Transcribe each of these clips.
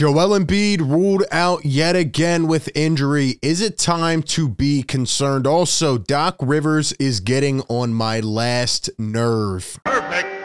Joel Embiid ruled out yet again with injury. Is it time to be concerned? Also, Doc Rivers is getting on my last nerve. Perfect.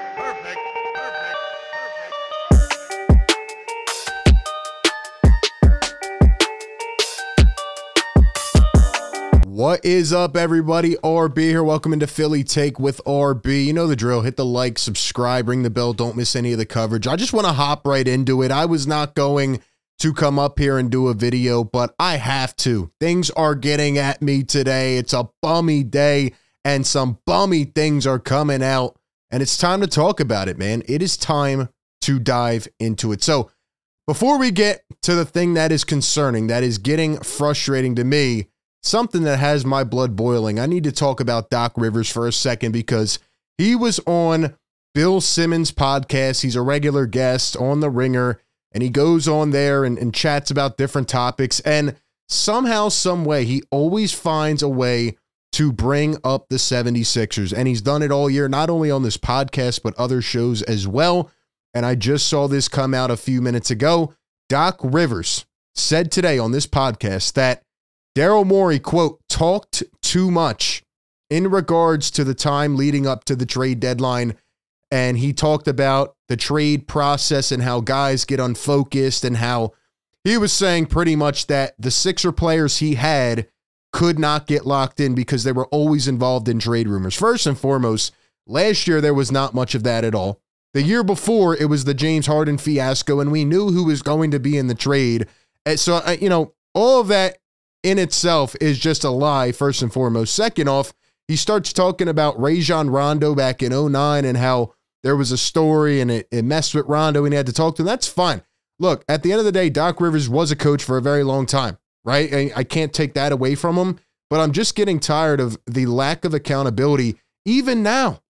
What is up, everybody? RB here. Welcome into Philly Take with RB. You know the drill. Hit the like, subscribe, ring the bell. Don't miss any of the coverage. I just want to hop right into it. I was not going to come up here and do a video, but I have to. Things are getting at me today. It's a bummy day, and some bummy things are coming out, and it's time to talk about it, man. It is time to dive into it. So, before we get to the thing that is concerning, that is getting frustrating to me, something that has my blood boiling. I need to talk about Doc Rivers for a second because he was on Bill Simmons' podcast. He's a regular guest on The Ringer, and he goes on there and, and chats about different topics. And somehow, some way, he always finds a way to bring up the 76ers. And he's done it all year, not only on this podcast, but other shows as well. And I just saw this come out a few minutes ago. Doc Rivers said today on this podcast that Daryl Morey, quote, talked too much in regards to the time leading up to the trade deadline. And he talked about the trade process and how guys get unfocused and how he was saying pretty much that the Sixer players he had could not get locked in because they were always involved in trade rumors. First and foremost, last year there was not much of that at all. The year before, it was the James Harden fiasco, and we knew who was going to be in the trade. And so, uh, you know, all of that in itself is just a lie, first and foremost. Second off, he starts talking about Rajon Rondo back in 09 and how there was a story and it, it messed with Rondo and he had to talk to him. That's fine. Look, at the end of the day, Doc Rivers was a coach for a very long time, right? I, I can't take that away from him, but I'm just getting tired of the lack of accountability, even now.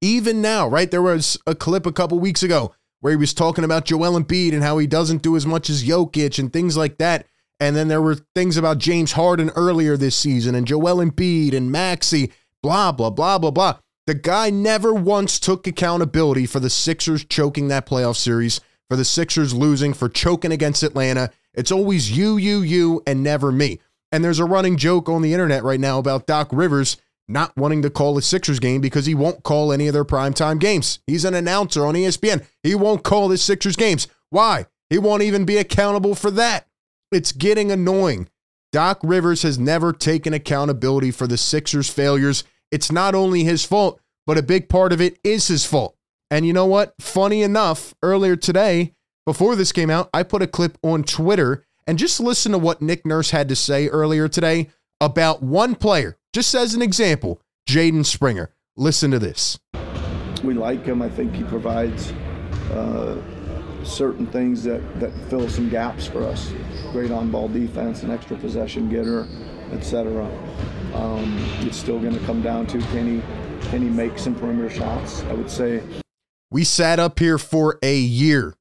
Even now, right? There was a clip a couple weeks ago where he was talking about Joel Embiid and how he doesn't do as much as Jokic and things like that. And then there were things about James Harden earlier this season and Joel Embiid and Maxey, blah, blah, blah, blah, blah. The guy never once took accountability for the Sixers choking that playoff series, for the Sixers losing, for choking against Atlanta. It's always you, you, you, and never me. And there's a running joke on the internet right now about Doc Rivers not wanting to call a Sixers game because he won't call any of their primetime games. He's an announcer on ESPN. He won't call the Sixers games. Why? He won't even be accountable for that. It's getting annoying. Doc Rivers has never taken accountability for the Sixers' failures. It's not only his fault, but a big part of it is his fault. And you know what? Funny enough, earlier today, before this came out, I put a clip on Twitter and just listen to what Nick Nurse had to say earlier today about one player, just as an example, Jaden Springer. Listen to this. We like him. I think he provides uh, certain things that, that fill some gaps for us. Great on-ball defense, an extra possession getter, etc. Um, it's still going to come down to can he can he make some perimeter shots? I would say. We sat up here for a year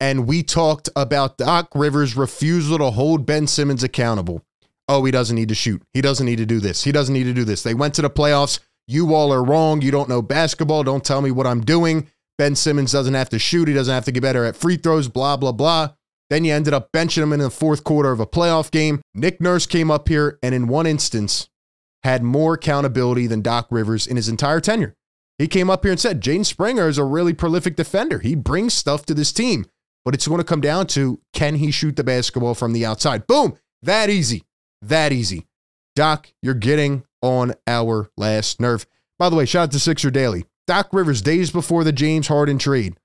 and we talked about Doc Rivers' refusal to hold Ben Simmons accountable. Oh, he doesn't need to shoot. He doesn't need to do this. He doesn't need to do this. They went to the playoffs. You all are wrong. You don't know basketball. Don't tell me what I'm doing. Ben Simmons doesn't have to shoot. He doesn't have to get better at free throws, blah, blah, blah. Then you ended up benching him in the fourth quarter of a playoff game. Nick Nurse came up here and, in one instance, had more accountability than Doc Rivers in his entire tenure. He came up here and said, Jaden Springer is a really prolific defender. He brings stuff to this team, but it's going to come down to can he shoot the basketball from the outside? Boom. That easy. That easy. Doc, you're getting on our last nerve. By the way, shout out to Sixer Daily. Doc Rivers, days before the James Harden trade,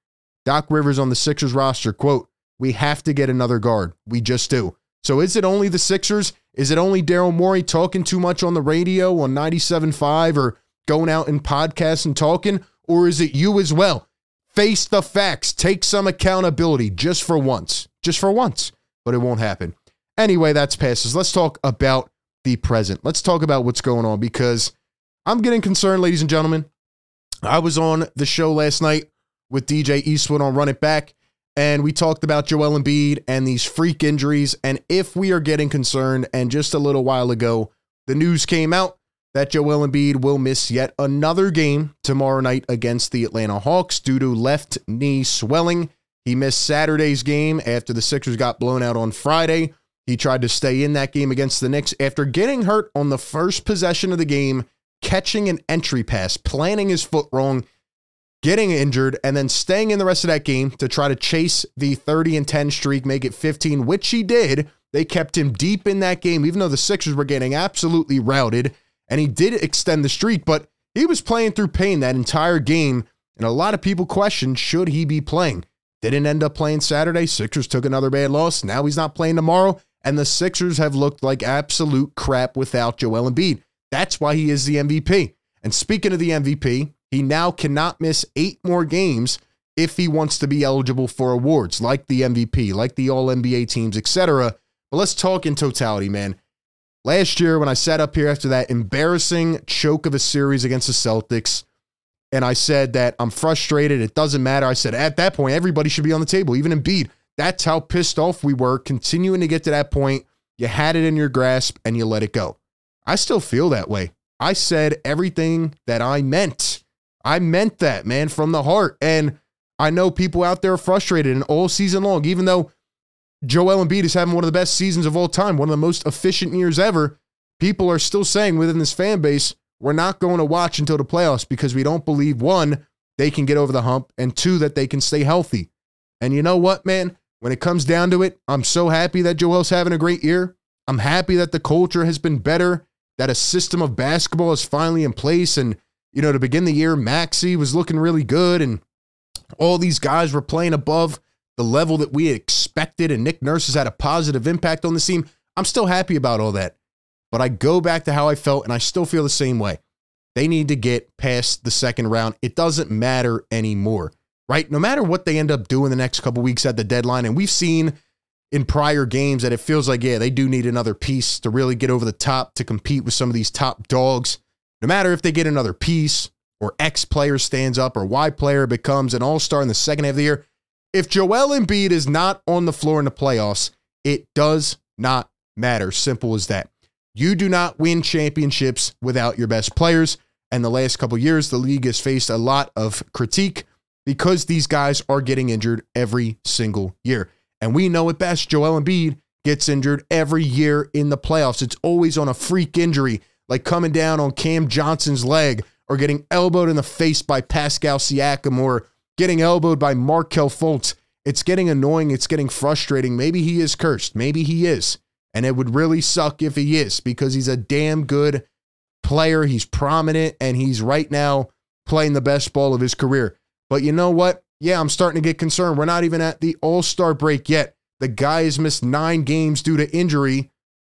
Doc Rivers on the Sixers roster, quote, we have to get another guard. We just do. So is it only the Sixers? Is it only Daryl Morey talking too much on the radio on 97.5 or going out in podcasts and talking? Or is it you as well? Face the facts. Take some accountability just for once. Just for once. But it won't happen. Anyway, that's passes. Let's talk about the present. Let's talk about what's going on because I'm getting concerned, ladies and gentlemen. I was on the show last night with DJ Eastwood on Run It Back, and we talked about Joel Embiid and these freak injuries. And if we are getting concerned, and just a little while ago, the news came out that Joel Embiid will miss yet another game tomorrow night against the Atlanta Hawks due to left knee swelling. He missed Saturday's game after the Sixers got blown out on Friday. He tried to stay in that game against the Knicks after getting hurt on the first possession of the game, catching an entry pass, planting his foot wrong, getting injured, and then staying in the rest of that game to try to chase the 30 and 10 streak, make it 15, which he did. They kept him deep in that game, even though the Sixers were getting absolutely routed. And he did extend the streak, but he was playing through pain that entire game. And a lot of people questioned should he be playing? Didn't end up playing Saturday. Sixers took another bad loss. Now he's not playing tomorrow. And the Sixers have looked like absolute crap without Joel Embiid. That's why he is the MVP. And speaking of the MVP, he now cannot miss eight more games if he wants to be eligible for awards like the MVP, like the All NBA teams, etc. But let's talk in totality, man. Last year, when I sat up here after that embarrassing choke of a series against the Celtics, and I said that I'm frustrated, it doesn't matter. I said at that point, everybody should be on the table, even Embiid. That's how pissed off we were, continuing to get to that point. You had it in your grasp and you let it go. I still feel that way. I said everything that I meant. I meant that, man, from the heart. And I know people out there are frustrated and all season long, even though Joel Embiid is having one of the best seasons of all time, one of the most efficient years ever. People are still saying within this fan base, we're not going to watch until the playoffs because we don't believe one, they can get over the hump, and two, that they can stay healthy. And you know what, man? When it comes down to it, I'm so happy that Joel's having a great year. I'm happy that the culture has been better, that a system of basketball is finally in place. And, you know, to begin the year, Maxey was looking really good, and all these guys were playing above the level that we expected, and Nick Nurse has had a positive impact on the team. I'm still happy about all that. But I go back to how I felt, and I still feel the same way. They need to get past the second round. It doesn't matter anymore, right? No matter what they end up doing the next couple weeks at the deadline, and we've seen in prior games that it feels like, yeah, they do need another piece to really get over the top to compete with some of these top dogs. No matter if they get another piece or X player stands up or Y player becomes an all star in the second half of the year, if Joel Embiid is not on the floor in the playoffs, it does not matter. Simple as that. You do not win championships without your best players. And the last couple years, the league has faced a lot of critique because these guys are getting injured every single year. And we know it best, Joel Embiid gets injured every year in the playoffs. It's always on a freak injury, like coming down on Cam Johnson's leg or getting elbowed in the face by Pascal Siakam or getting elbowed by Markelle Fultz. It's getting annoying. It's getting frustrating. Maybe he is cursed. Maybe he is. And it would really suck if he is because he's a damn good player. He's prominent and he's right now playing the best ball of his career. But you know what? Yeah, I'm starting to get concerned. We're not even at the All Star break yet. The guy has missed nine games due to injury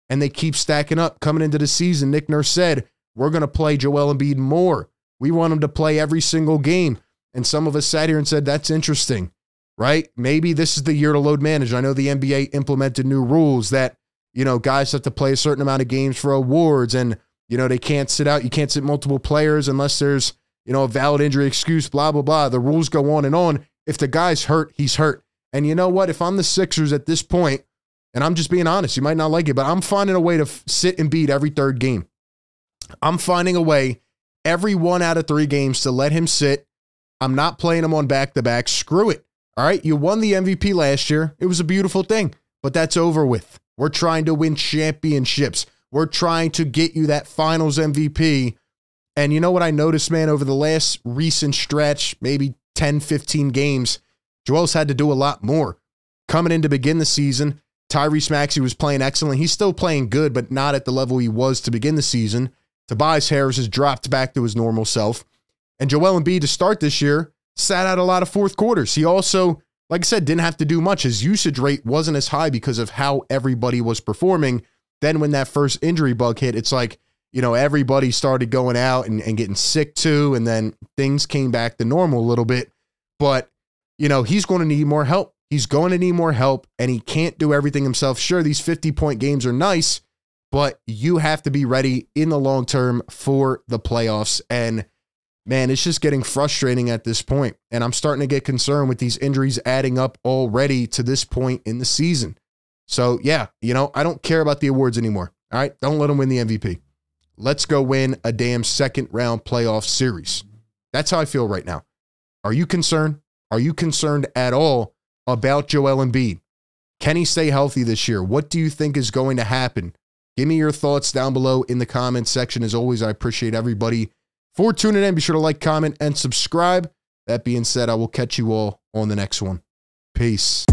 and they keep stacking up coming into the season. Nick Nurse said, We're going to play Joel Embiid more. We want him to play every single game. And some of us sat here and said, That's interesting, right? Maybe this is the year to load manage. I know the NBA implemented new rules that you know, guys have to play a certain amount of games for awards and, you know, they can't sit out. You can't sit multiple players unless there's, you know, a valid injury excuse, blah, blah, blah. The rules go on and on. If the guy's hurt, he's hurt. And you know what? If I'm the Sixers at this point, and I'm just being honest, you might not like it, but I'm finding a way to f- sit Embiid every third game. I'm finding a way every one out of three games to let him sit. I'm not playing him on back to back. Screw it. All right. You won the MVP last year. It was a beautiful thing, but that's over with. We're trying to win championships. We're trying to get you that finals MVP. And you know what I noticed, man, over the last recent stretch, maybe 10, 15 games, Joel's had to do a lot more. Coming in to begin the season, Tyrese Maxey was playing excellent. He's still playing good, but not at the level he was to begin the season. Tobias Harris has dropped back to his normal self. And Joel Embiid to start this year sat out a lot of fourth quarters. He also like I said, didn't have to do much. His usage rate wasn't as high because of how everybody was performing. Then when that first injury bug hit, it's like, you know, everybody started going out and, and getting sick too. And then things came back to normal a little bit. But, you know, he's going to need more help. He's going to need more help and he can't do everything himself. Sure, these 50 point games are nice, but you have to be ready in the long term for the playoffs. And man, it's just getting frustrating at this point. And I'm starting to get concerned with these injuries adding up already to this point in the season. So, yeah, you know, I don't care about the awards anymore. All right. Don't let them win the MVP. Let's go win a damn second round playoff series. That's how I feel right now. Are you concerned? Are you concerned at all about Joel Embiid. Can he stay healthy this year? What do you think is going to happen? Give me your thoughts down below in the comments section. As always, I appreciate everybody for tuning in. Be sure to like, comment, and subscribe. That being said, I will catch you all on the next one. Peace.